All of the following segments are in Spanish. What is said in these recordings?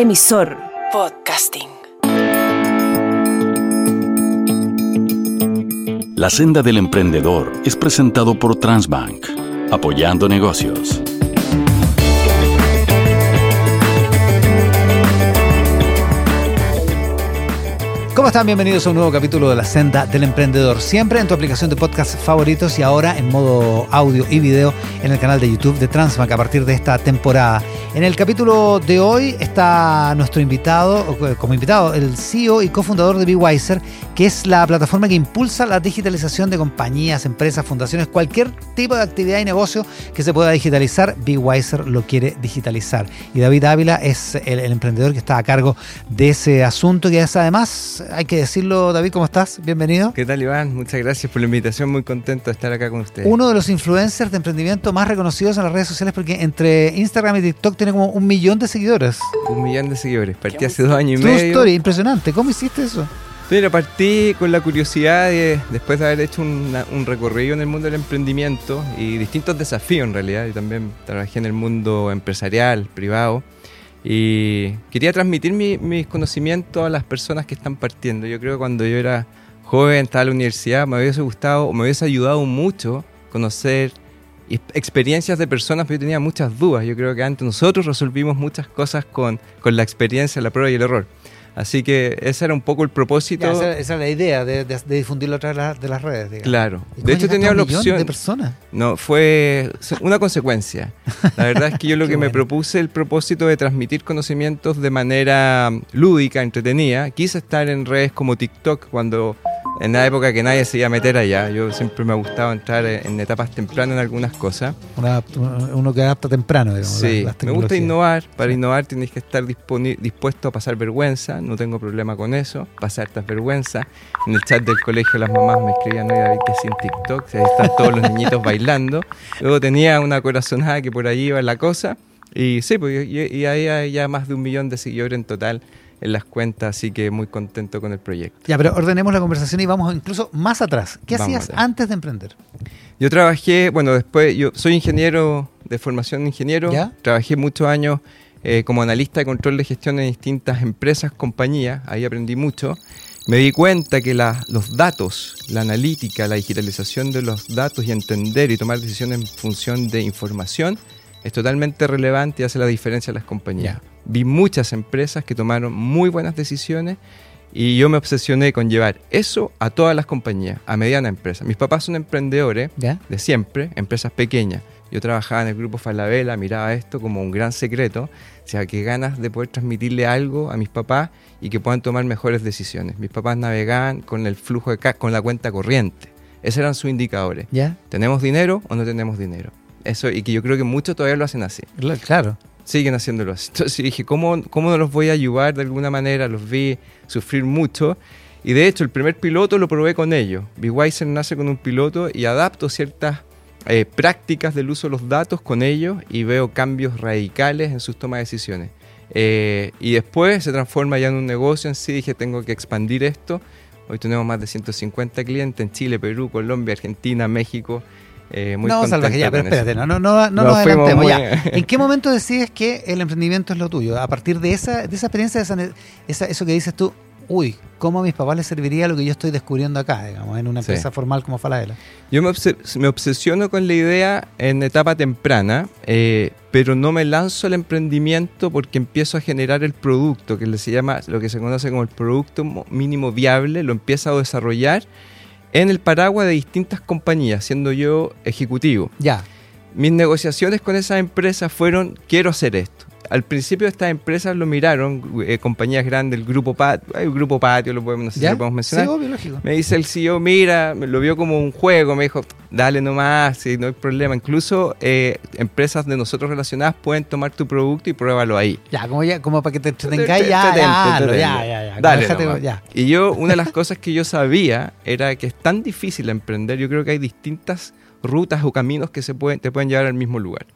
Emisor Podcasting. La senda del emprendedor es presentado por Transbank, apoyando negocios. ¿Cómo están? Bienvenidos a un nuevo capítulo de La Senda del Emprendedor. Siempre en tu aplicación de podcast favoritos y ahora en modo audio y video en el canal de YouTube de Transbank a partir de esta temporada. En el capítulo de hoy está nuestro invitado, como invitado, el CEO y cofundador de BeWiser, que es la plataforma que impulsa la digitalización de compañías, empresas, fundaciones, cualquier tipo de actividad y negocio que se pueda digitalizar. BeWiser lo quiere digitalizar. Y David Ávila es el, el emprendedor que está a cargo de ese asunto, que es además hay que decirlo, David, ¿cómo estás? Bienvenido. ¿Qué tal, Iván? Muchas gracias por la invitación, muy contento de estar acá con ustedes. Uno de los influencers de emprendimiento más reconocidos en las redes sociales porque entre Instagram y TikTok tiene como un millón de seguidores. Un millón de seguidores, partí hace dos años y True medio. story, impresionante. ¿Cómo hiciste eso? Mira, partí con la curiosidad de, después de haber hecho una- un recorrido en el mundo del emprendimiento y distintos desafíos en realidad. Yo también trabajé en el mundo empresarial, privado. Y quería transmitir mi- mis conocimientos a las personas que están partiendo. Yo creo que cuando yo era joven, estaba en la universidad, me hubiese gustado me hubiese ayudado mucho conocer experiencias de personas, pero yo tenía muchas dudas. Yo creo que antes nosotros resolvimos muchas cosas con, con la experiencia, la prueba y el error. Así que ese era un poco el propósito. Ya, esa, esa es la idea de, de- de difundirlo a través de, las- de las redes. digamos. Claro. ¿Y De hecho tenía la opción. de personas. No, fue una consecuencia. La verdad es que yo lo que me propuse, el propósito de transmitir conocimientos de manera lúdica, entretenida. Quise estar en redes como TikTok cuando en la época que nadie se iba a meter allá. Yo siempre me ha gustado entrar en etapas tempranas en algunas cosas. Una- uno que adapta temprano, digamos. Sí, las- las me gusta innovar. Para innovar tienes que estar dispuesto a pasar vergüenza. No tengo problema con eso. Pasar estas vergüenza. En el chat del colegio las mamás me escribían, oye David, que sin TikTok. Ahí están todos los niñitos bailando. Luego tenía una corazonada que por ahí iba la cosa. Y sí, pues, y, y ahí hay ya más de un millón de seguidores en total en las cuentas. Así que muy contento con el proyecto. Ya, pero ordenemos la conversación y vamos incluso más atrás. ¿Qué Vamos hacías antes de emprender? Yo trabajé, bueno, después, yo soy ingeniero de formación ingeniero. ¿Ya? Trabajé muchos años eh, como analista de control de gestión en distintas empresas, compañías. Ahí aprendí mucho. Me di cuenta que la- los datos, la analítica, la digitalización de los datos y entender y tomar decisiones en función de información es totalmente relevante y hace la diferencia en las compañías. Vi muchas empresas que tomaron muy buenas decisiones y yo me obsesioné con llevar eso a todas las compañías, a mediana empresa. Mis papás son emprendedores ¿Ya? de siempre, empresas pequeñas. Yo trabajaba en el grupo Falabella, miraba esto como un gran secreto. O sea, que ganas de poder transmitirle algo a mis papás y que puedan tomar mejores decisiones. Mis papás navegaban con el flujo de con la cuenta corriente. Esos eran sus indicadores. ¿Ya? ¿Tenemos dinero o no tenemos dinero? Eso, y que yo creo que muchos todavía lo hacen así Cla- Claro. Siguen haciéndolo. Entonces dije, ¿cómo, ¿cómo no los voy a ayudar de alguna manera? Los vi sufrir mucho. Y de hecho, el primer piloto lo probé con ellos. BeWiser nace con un piloto y adapto ciertas eh, prácticas del uso de los datos con ellos y veo cambios radicales en sus tomas de decisiones. Eh, y después se transforma ya en un negocio en sí. Dije, tengo que expandir esto. Hoy tenemos más de 150 clientes en Chile, Perú, Colombia, Argentina, México. Eh, muy no, salvaje, ya, pero espérate, no, no, no, no Nos adelantemos. muy- Ya. ¿En qué momento decides que el emprendimiento es lo tuyo? A partir de esa, de esa experiencia, de esa, esa- eso que dices tú, uy, ¿cómo a mis papás les serviría lo que yo estoy descubriendo acá, digamos, en una Sí. empresa formal como Falabella? Yo me, obse- me obsesiono con la idea en etapa temprana, eh, pero no me lanzo al emprendimiento porque empiezo a generar el producto, que se llama lo que se conoce como el producto mo- mínimo viable, lo empiezo a desarrollar en el paraguas de distintas compañías, siendo yo ejecutivo. Ya, Mis negociaciones con esas empresas fueron, quiero hacer esto. Al principio estas empresas lo miraron, eh, compañías grandes, el grupo Patio, un grupo Patio, lo podemos, no sé si lo podemos Sí, mencionar. obvio, lógico. Me dice el CEO, mira, lo vio como un juego, me dijo, dale nomás, sí, no hay problema. Incluso eh, empresas de nosotros relacionadas pueden tomar tu producto y pruébalo ahí. Ya, como, ya, como para que te te- ya, ya, ya, ya. Dale nomás. ya. Y yo, una de las cosas que yo sabía era que es tan difícil emprender, yo creo que hay distintas rutas o caminos que se pueden, te pueden llevar al mismo lugar.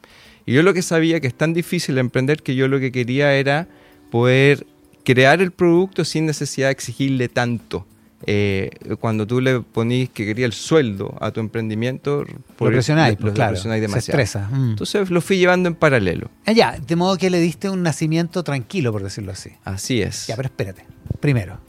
Y yo lo que sabía que es tan difícil emprender que yo lo que quería era poder crear el producto sin necesidad de exigirle tanto. eh, cuando tú le ponís que quería el sueldo a tu emprendimiento, lo presionáis, lo, pues, claro, presionáis se demasiado. estresa. Mm. Entonces lo fui llevando en paralelo. Ah, ya, de modo que le diste un nacimiento tranquilo, por decirlo así. Así es. Ya, pero espérate. Primero,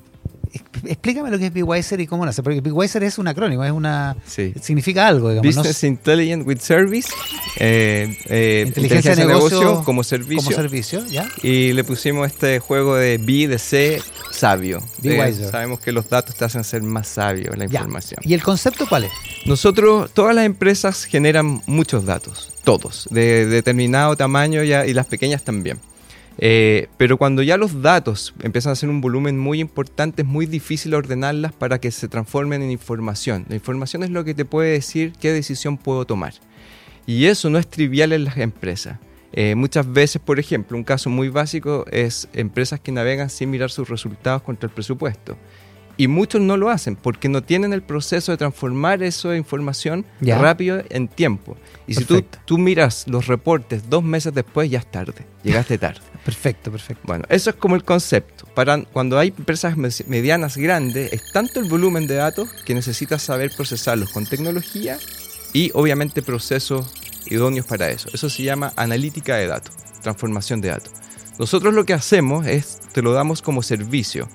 explícame lo que es Bigwiser y cómo nace. Porque Bigwiser es un acrónimo, es una. Sí. Significa algo, digamos. no Business s- Intelligent with Service, eh, eh, inteligencia de negocio, como servicio. Como servicio, ¿ya? y le pusimos este juego de B, de C, sabio. Be Eh, sabemos que los datos te hacen ser más sabio la Ya. información. ¿Y el concepto cuál es? Nosotros, todas las empresas generan muchos datos, todos, de determinado tamaño ya, y las pequeñas también. Eh, pero cuando ya los datos empiezan a ser un volumen muy importante, es muy difícil ordenarlas para que se transformen en información. La información es lo que te puede decir qué decisión puedo tomar. Y eso no es trivial en las empresas. Eh, muchas veces, por ejemplo, un caso muy básico es empresas que navegan sin mirar sus resultados contra el presupuesto. Y muchos no lo hacen porque no tienen el proceso de transformar esa información Ya. rápido en tiempo. Y si tú, tú miras los reportes dos meses después, ya es tarde, llegaste tarde. Perfecto, perfecto. Bueno, eso es como el concepto. Para cuando hay empresas medianas grandes, es tanto el volumen de datos que necesitas saber procesarlos con tecnología y obviamente procesos idóneos para eso. Eso se llama analítica de datos, transformación de datos. Nosotros lo que hacemos es, te lo damos como servicio.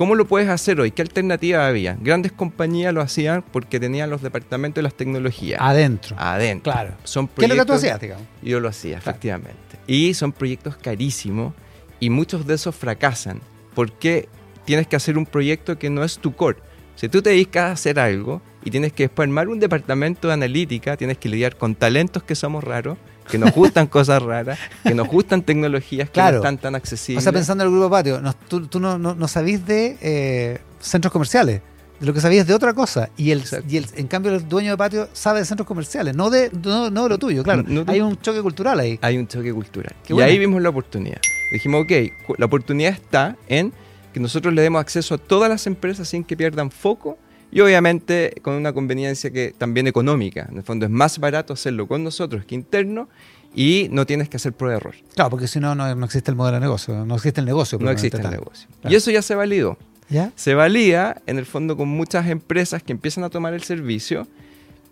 ¿Cómo lo puedes hacer hoy? ¿Qué alternativa había? Grandes compañías lo hacían porque tenían los departamentos de las tecnologías Adentro. adentro. Claro. Son ¿Qué es lo que tú hacías, digamos? yo lo hacía, Claro. efectivamente. Y son proyectos carísimos y muchos de esos fracasan porque tienes que hacer un proyecto que no es tu core. Si tú te dedicas a hacer algo y tienes que después armar un departamento de analítica, tienes que lidiar con talentos que somos raros, que nos gustan cosas raras, que nos gustan tecnologías que Claro. no están tan accesibles. O sea, pensando en el grupo patio, no- tú, tú no, no, no sabís de eh, centros comerciales, de lo que sabías de otra cosa. Y, el, Exacto. y el, en cambio el dueño de patio sabe de centros comerciales, no de, no, no de lo tuyo, claro. No Hay un choque cultural ahí. hay un choque cultural. Qué y buena. ahí vimos la oportunidad. Dijimos, ok, la oportunidad está en que nosotros le demos acceso a todas las empresas sin que pierdan foco y obviamente con una conveniencia que también económica. En el fondo es más barato hacerlo con nosotros que interno y no tienes que hacer prueba de error. Claro, porque si no, no, no existe el modelo de negocio, no existe el negocio. No existe el tal. negocio. Claro. Y eso ya se validó. ¿Ya? Se valida en el fondo con muchas empresas que empiezan a tomar el servicio,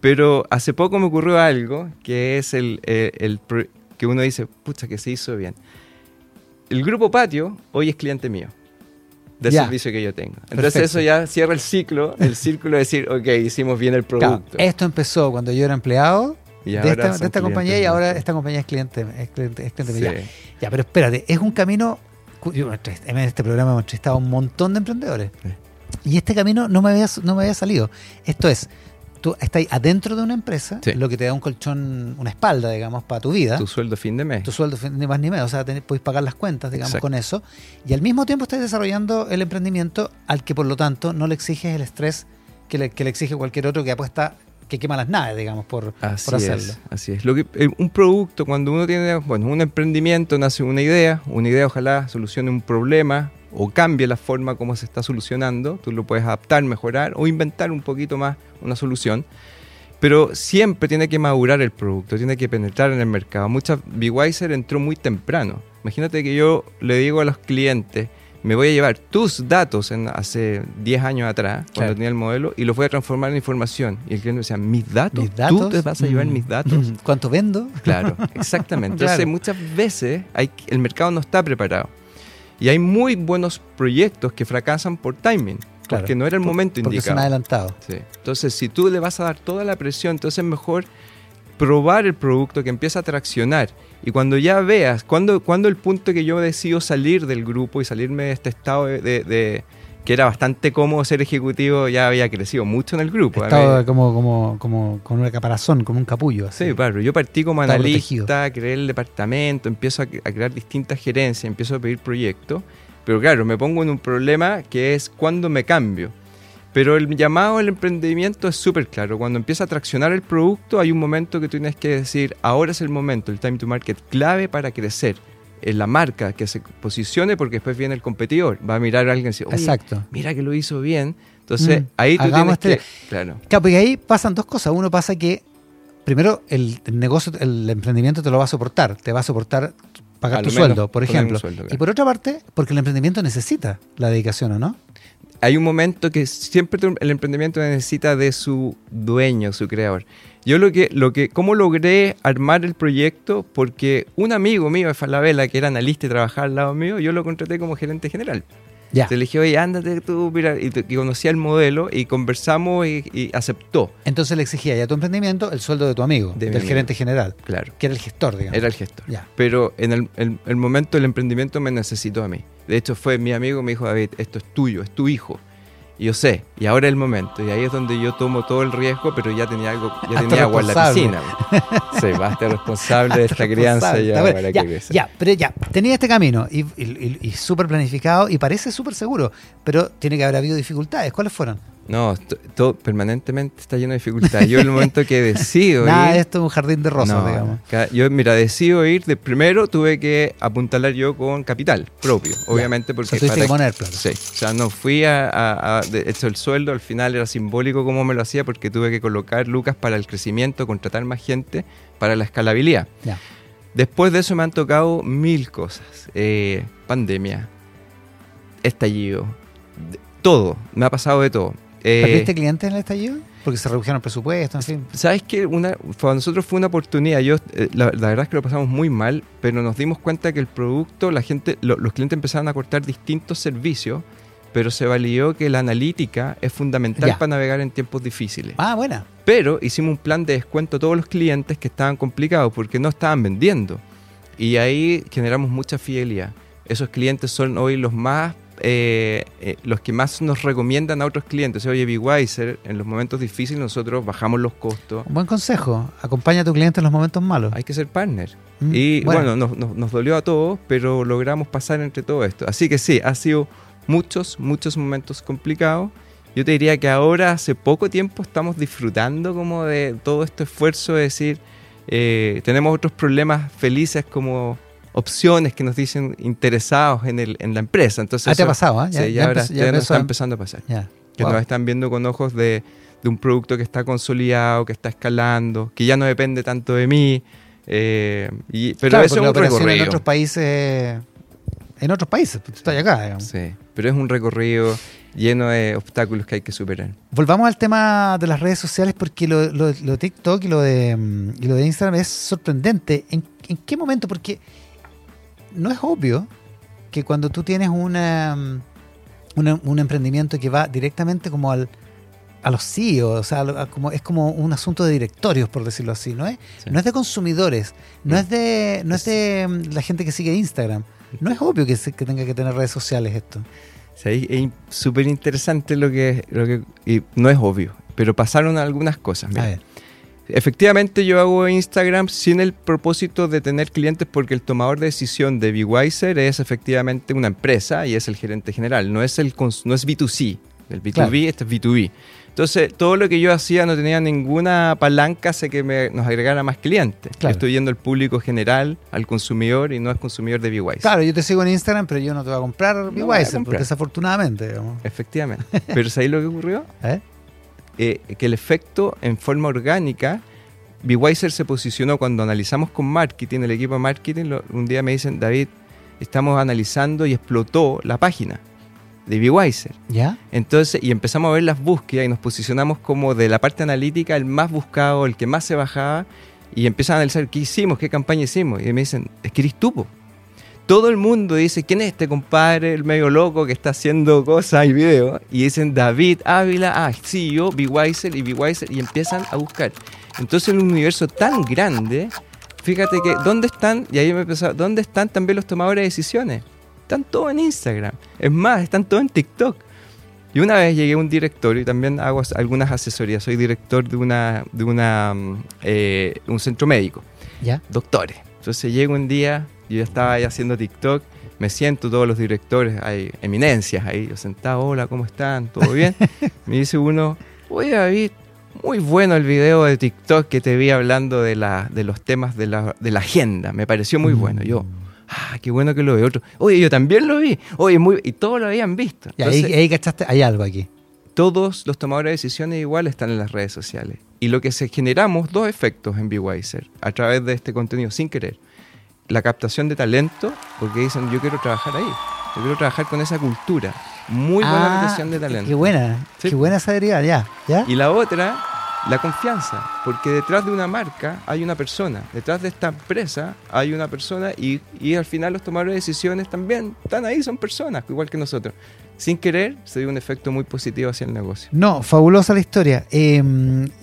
pero hace poco me ocurrió algo que es el, eh, el que uno dice, pucha, que se hizo bien. El grupo Patio hoy es cliente mío del Ya. servicio que yo tengo. Entonces Perfecto. eso ya cierra el ciclo, el círculo de decir, ok, hicimos bien el Claro, producto. esto empezó cuando yo era empleado Y de esta, son de esta compañía y ahora esta compañía es cliente, es cliente, es cliente mío. Sí. Ya. Ya, pero espérate, es un camino. yo En este programa hemos entrevistado a un montón de emprendedores. Sí. Y este camino no me había, no me había salido. Esto es, tú estás adentro de una empresa, Sí. lo que te da un colchón, una espalda, digamos, para tu vida. Tu sueldo fin de mes. Tu sueldo, ni más ni menos, o sea, tenés- pagar las cuentas, digamos, Exacto. con eso. Y al mismo tiempo estás desarrollando el emprendimiento al que, por lo tanto, no le exiges el estrés que le, que le exige cualquier otro que apuesta, que quema las naves, digamos, por, Así por hacerlo. es, así es. Lo que, un producto, cuando uno tiene, bueno, un emprendimiento, nace una idea, una idea ojalá solucione un problema o cambie la forma como se está solucionando, tú lo puedes adaptar, mejorar o inventar un poquito más una solución, pero siempre tiene que madurar el producto, tiene que penetrar en el mercado. Muchas, Bwiser entró muy temprano. Imagínate que yo le digo a los clientes, me voy a llevar tus datos en, hace 10 años atrás, cuando tenía el modelo, y los voy a transformar en información. Y el cliente decía, ¿mis datos? Mis datos. ¿Tú te vas a llevar Mm. mis datos? ¿Cuánto vendo? Claro, exactamente. Entonces, muchas veces hay, el mercado no está preparado. Y hay muy buenos proyectos que fracasan por timing, Claro. porque no era el Por- momento Porque indicado. adelantados. Sí. Entonces, si tú le vas a dar toda la presión, entonces es mejor probar el producto que empieza a traccionar. Y cuando ya veas, cuando, cuando el punto que yo decido salir del grupo y salirme de este estado de, de- de- que era bastante cómodo ser ejecutivo, ya había crecido mucho en el grupo. Estaba como, como, como con una caparazón, como un capullo. Así. Sí, claro. Yo partí como analista, creé el departamento, empiezo a, a crear distintas gerencias, empiezo a pedir proyectos. Pero claro, me pongo en un problema que es cuando me cambio. Pero el llamado al emprendimiento es súper claro. Cuando empieza a traccionar el producto, hay un momento que tú tienes que decir, ahora es el momento, el time to market clave para crecer. Es la marca que se posicione porque después viene el competidor. Va a mirar a alguien y "Oye, Exacto. mira que lo hizo bien. Entonces, Mm, ahí tú tienes este- que... Claro. Claro, porque ahí pasan dos cosas. Uno pasa que, primero, el, negocio, el emprendimiento te lo va a soportar. Te va a soportar pagar A tu menos sueldo, por ejemplo. sueldo, claro. Y por otra parte, porque el emprendimiento necesita la dedicación, ¿o no? Hay un momento que siempre el emprendimiento necesita de su dueño, su creador. Yo lo que, lo que, ¿cómo logré armar el proyecto? Porque un amigo mío de Falabella, que era analista y trabajaba al lado mío, yo lo contraté como gerente general. Ya. Te le dije, oye, ándate tú, mira, y, y conocía el modelo y conversamos y, y aceptó, Entonces le exigía ya a tu emprendimiento el sueldo de tu amigo, De del amigo. gerente general, claro. que era el gestor, digamos. Era el gestor. Ya. Pero en el, el- el momento del emprendimiento me necesitó a mí. De hecho, fue mi amigo, me dijo, David, esto es tuyo, es tu hijo. Y yo sé, y ahora es el momento. Y ahí es donde yo tomo todo el riesgo, pero ya tenía algo, ya tenía agua en la piscina. Sí, vas a ser responsable de esta crianza ya bueno. para ya, que ya, pero ya, tenía este camino y, y- y- y súper planificado y parece súper seguro, pero tiene que haber habido dificultades. ¿Cuáles fueron? No, to- todo permanentemente está lleno de dificultades. Yo en el momento que decido Nada ir, esto es un jardín de rosas, No, digamos. Yo, mira, decido ir. De, primero tuve que apuntalar yo con capital propio, obviamente, O porque. sea, tuviste para- que poner plata. Sí, o sea, no fui a. a- a- de hecho, el sueldo al final era simbólico como me lo hacía, porque tuve que colocar lucas para el crecimiento, contratar más gente, para la escalabilidad. Ya. Después de eso me han tocado mil cosas. Eh, pandemia, estallido, de- todo. Me ha pasado de todo. Eh, ¿Perdiste clientes en el estallido? Porque se redujeron el presupuesto, en fin. ¿Sabes qué? Una, para nosotros fue una oportunidad. Yo, eh, la, la verdad es que lo pasamos muy mal, pero nos dimos cuenta que el producto, la gente, lo- los clientes empezaron a cortar distintos servicios, pero se validó que la analítica es fundamental Ya. para navegar en tiempos difíciles. Ah, buena. Pero hicimos un plan de descuento a todos los clientes que estaban complicados porque no estaban vendiendo. Y ahí generamos mucha fidelidad. Esos clientes son hoy los más, eh, eh, los que más nos recomiendan a otros clientes. Oye, Bigwiser, en los momentos difíciles nosotros bajamos los costos. Un buen consejo. Acompaña a tu cliente en los momentos malos. Hay que ser partner. Mm, Y bueno, nos, nos- nos dolió a todos, pero logramos pasar entre todo esto. Así que sí, ha sido muchos, muchos momentos complicados. Yo te diría que ahora, hace poco tiempo, estamos disfrutando como de todo este esfuerzo de decir, eh, tenemos otros problemas felices como opciones que nos dicen interesados en, el, en la empresa. Entonces, Ah, te ha pasado, ¿eh? sí, ya, ahora ya nos está empezando a pasar que Wow. nos están viendo con ojos de, de un producto que está consolidado, que está escalando, que ya no depende tanto de mí. eh, y, pero Claro, eso es un recorrido. en otros países, en otros países, tú estás acá, digamos. Sí, pero es un recorrido lleno de obstáculos que hay que superar. Volvamos al tema de las redes sociales porque lo, lo- lo de TikTok y lo de, mm, y lo de Instagram es sorprendente. ¿En, en qué momento? Porque no es obvio que cuando tú tienes una, mm, una- un emprendimiento que va directamente como al a los CEOs, o sea, a como, es como un asunto de directorios, por decirlo así, ¿no es? Sí. No es de consumidores, no Mm. es de no es de mm, la gente que sigue Instagram. No es obvio que, se- que tenga que tener redes sociales esto. Sí, es súper interesante lo que, lo que... Y no es obvio, pero pasaron algunas cosas. mira. A ver. Efectivamente, yo hago Instagram sin el propósito de tener clientes porque el tomador de decisión de BeWiser es efectivamente una empresa y es el gerente general, no es, el no es B2C. El B2B, Claro. este es B2B. Entonces, todo lo que yo hacía no tenía ninguna palanca hacia que me, nos agregara más clientes. Yo estoy yendo al público general, al consumidor y no al consumidor de BeWiser. Claro, yo te sigo en Instagram, pero yo no te voy a comprar comprar. porque desafortunadamente, digamos. Efectivamente. Pero ¿sabéis lo que ocurrió? ¿Eh? Eh, que el efecto en forma orgánica, BeWiser se posicionó cuando analizamos con marketing, el equipo de marketing, lo- un día me dicen, David, estamos analizando y explotó la página de BeWiser. ¿Ya? Entonces, y empezamos a ver las búsquedas y nos posicionamos como de la parte analítica el más buscado, el que más se bajaba, y empiezan a analizar qué hicimos, qué campaña hicimos. Y me dicen, es que eres tú, po". Todo el mundo dice, ¿quién es este compadre, el medio loco que está haciendo cosas y videos? Y dicen, David Ávila, ah, sí, yo, BeWiser y BeWiser, y empiezan a buscar. Entonces, en un universo tan grande, fíjate que, ¿dónde están? Y ahí me empezó, ¿dónde están también los tomadores de decisiones? Están todos en Instagram. Es más, están todos en TikTok. Y una vez llegué a un directorio y también hago as- algunas asesorías. Soy director de una, de una, mm, eh, un centro médico, ¿Ya? doctores. Entonces llego un día, yo estaba ahí haciendo TikTok, me siento, todos los directores, hay eminencias ahí, yo sentado, hola, ¿cómo están? ¿Todo bien? me dice uno, oye David, muy bueno el video de TikTok que te vi hablando de, la, de los temas de la, de la agenda, me pareció muy bueno. Yo, ah, qué bueno que lo ve otro. Oye, yo también lo vi. Oye, muy... Y todos lo habían visto. Y ahí, Entonces, ahí cachaste, hay algo aquí. todos los tomadores de decisiones igual están en las redes sociales. Y lo que se generamos dos efectos en BeWiser a través de este contenido sin querer. La captación de talento, porque dicen yo quiero trabajar ahí. Yo quiero trabajar con esa cultura. Muy buena Ah, retención de talento. Qué buena, Sí. qué buena esa ya, ya. Y la otra, la confianza, porque detrás de una marca hay una persona, detrás de esta empresa hay una persona y, y al final los tomadores de decisiones también están ahí, son personas, igual que nosotros. Sin querer, se dio un efecto muy positivo hacia el negocio. No, fabulosa la historia. Eh,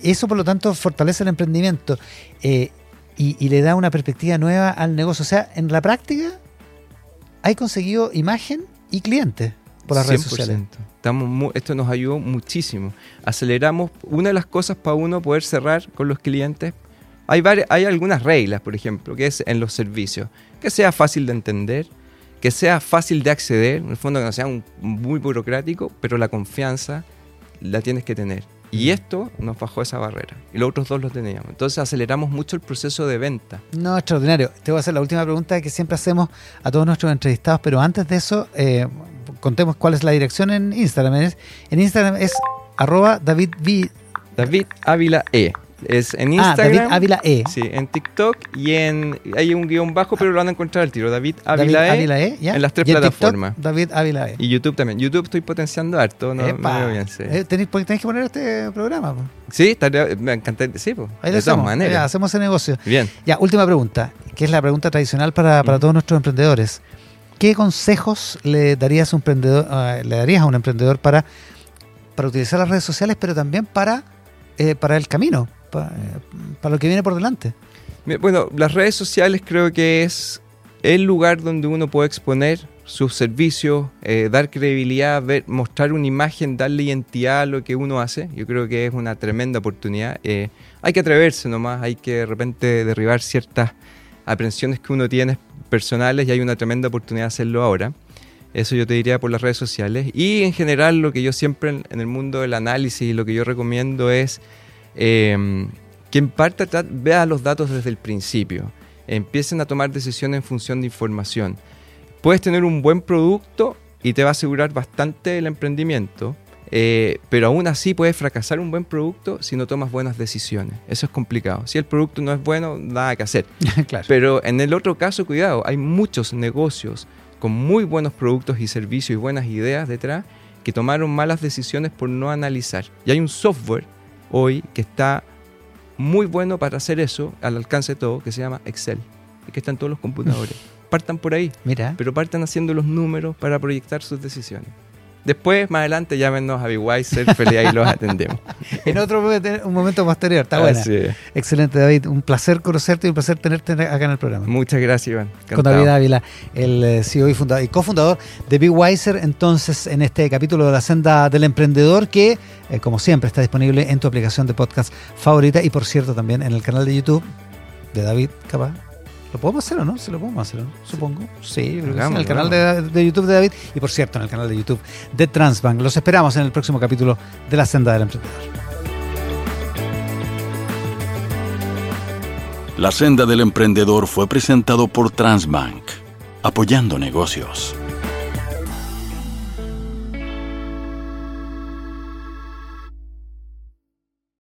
eso, por lo tanto, fortalece el emprendimiento eh, y, y le da una perspectiva nueva al negocio. O sea, en la práctica, hay conseguido imagen y clientes por las redes sociales. Estamos esto nos ayudó muchísimo. Aceleramos una de las cosas para uno poder cerrar con los clientes. Hay, varias, hay algunas reglas, por ejemplo, que es en los servicios. Que sea fácil de entender, que sea fácil de acceder, en el fondo que no sea un- muy burocrático, pero la confianza la tienes que tener. Y esto nos bajó esa barrera. Y los otros dos lo teníamos. Entonces aceleramos mucho el proceso de venta. No, extraordinario. Te voy a hacer la última pregunta que siempre hacemos a todos nuestros entrevistados, pero antes de eso, eh, contemos cuál es la dirección en Instagram. Es- En Instagram es arroba David V- David Ávila E. Es en Ah, Instagram. David Ávila E. Sí, en TikTok y en. Hay un guion bajo, pero lo van a encontrar al tiro. David Ávila, David E, Ávila E, en las tres Y TikTok, plataformas. David Ávila E. Y YouTube también. YouTube estoy potenciando harto, no, no bien, sí. Eh, tenéis, porque tenéis que poner este programa. po. Sí, estaría, me encantaría. Sí, pues, de todas hacemos. maneras. Ya, hacemos ese negocio. Bien. Ya, última pregunta, que es la pregunta tradicional para, para Mm. todos nuestros emprendedores. ¿Qué consejos le darías a un emprendedor, eh, le darías a un emprendedor para, para utilizar las redes sociales, pero también para, eh, para el camino, pa- eh, para, lo que viene por delante? Bueno, las redes sociales creo que es el lugar donde uno puede exponer sus servicios, eh, dar credibilidad, mostrar una imagen, darle identidad a lo que uno hace. Yo creo que es una tremenda oportunidad. Eh, hay que atreverse nomás, hay que de repente derribar ciertas aprensiones que uno tiene personales y hay una tremenda oportunidad de hacerlo ahora. Eso yo te diría por las redes sociales. Y en general lo que yo siempre en, el mundo del análisis lo que yo recomiendo es eh, que en parte tra- vea los datos desde el principio. Empiecen a tomar decisiones en función de información. Puedes tener un buen producto y te va a asegurar bastante el emprendimiento, eh, pero aún así puedes fracasar un buen producto si no tomas buenas decisiones. Eso es complicado. Si el producto no es bueno, nada que hacer. claro. Pero en el otro caso, cuidado, hay muchos negocios con muy buenos productos y servicios y buenas ideas detrás que tomaron malas decisiones por no analizar. Y hay un software hoy que está muy bueno para hacer eso al alcance de todo, que se llama Excel, y que está en todos los computadores. Partan por ahí, Mira, pero partan haciendo los números para proyectar sus decisiones. Después, más adelante, llámenos a Beweiser, feliz ahí los atendemos. en otro momento, un momento posterior, está es. Excelente, David. Un placer conocerte y un placer tenerte acá en el programa. Muchas gracias, Iván. con. David Ávila, el eh, CEO y, fundador, y cofundador de Big Wiser, entonces en este capítulo de la senda del emprendedor que, eh, como siempre, está disponible en tu aplicación de podcast favorita y, por cierto, también en el canal de YouTube de David Capaz. ¿Lo podemos hacer o no? Sí, lo podemos hacer, ¿no? supongo. Sí, yo creo que sí, en el canal de, de YouTube de David y, por cierto, en el canal de YouTube de Transbank. Los esperamos en el próximo capítulo de la senda del emprendedor. La senda del emprendedor fue presentado por Transbank, apoyando negocios.